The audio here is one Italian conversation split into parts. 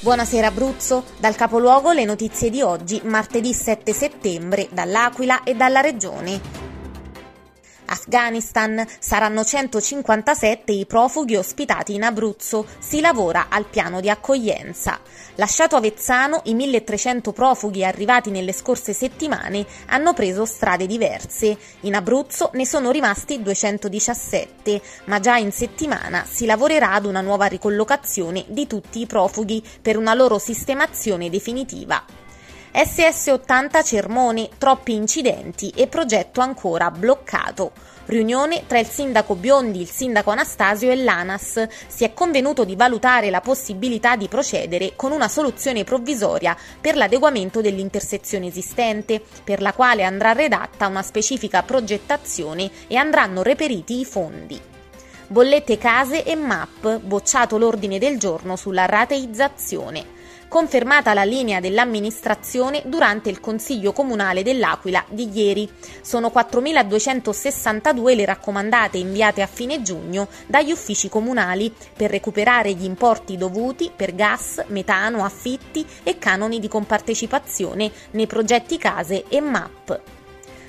Buonasera Abruzzo, dal capoluogo le notizie di oggi, martedì 7 settembre, dall'Aquila e dalla Regione. Afghanistan. Saranno 157 i profughi ospitati in Abruzzo. Si lavora al piano di accoglienza. Lasciato Avezzano, i 1300 profughi arrivati nelle scorse settimane hanno preso strade diverse. In Abruzzo ne sono rimasti 217, ma già in settimana si lavorerà ad una nuova ricollocazione di tutti i profughi per una loro sistemazione definitiva. SS80 Cermone, troppi incidenti e progetto ancora bloccato. Riunione tra il sindaco Biondi, il sindaco Anastasio e l'ANAS. Si è convenuto di valutare la possibilità di procedere con una soluzione provvisoria per l'adeguamento dell'intersezione esistente, per la quale andrà redatta una specifica progettazione e andranno reperiti i fondi. Bollette case e MAP, bocciato l'ordine del giorno sulla rateizzazione confermata la linea dell'amministrazione durante il Consiglio Comunale dell'Aquila di ieri. Sono 4.262 le raccomandate inviate a fine giugno dagli uffici comunali per recuperare gli importi dovuti per gas, metano, affitti e canoni di compartecipazione nei progetti case e MAP.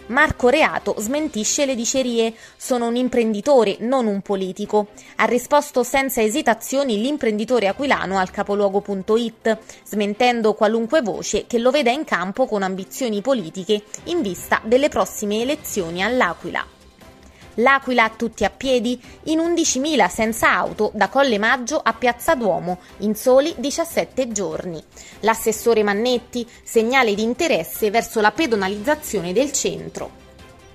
Marco Reato smentisce le dicerie. Sono un imprenditore, non un politico. Ha risposto senza esitazioni l'imprenditore aquilano al capoluogo.it, smentendo qualunque voce che lo veda in campo con ambizioni politiche in vista delle prossime elezioni all'Aquila. L'Aquila tutti a piedi, in 11.000 senza auto da Colle Maggio a Piazza Duomo, in soli 17 giorni. L'assessore Mannetti, segnale di interesse verso la pedonalizzazione del centro.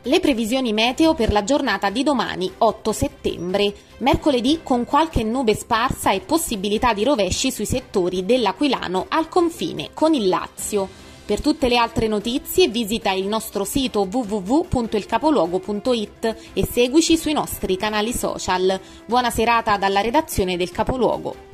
Le previsioni meteo per la giornata di domani, 8 settembre. Mercoledì con qualche nube sparsa e possibilità di rovesci sui settori dell'Aquilano al confine con il Lazio. Per tutte le altre notizie visita il nostro sito www.ilcapoluogo.it e seguici sui nostri canali social. Buona serata dalla redazione del Capoluogo.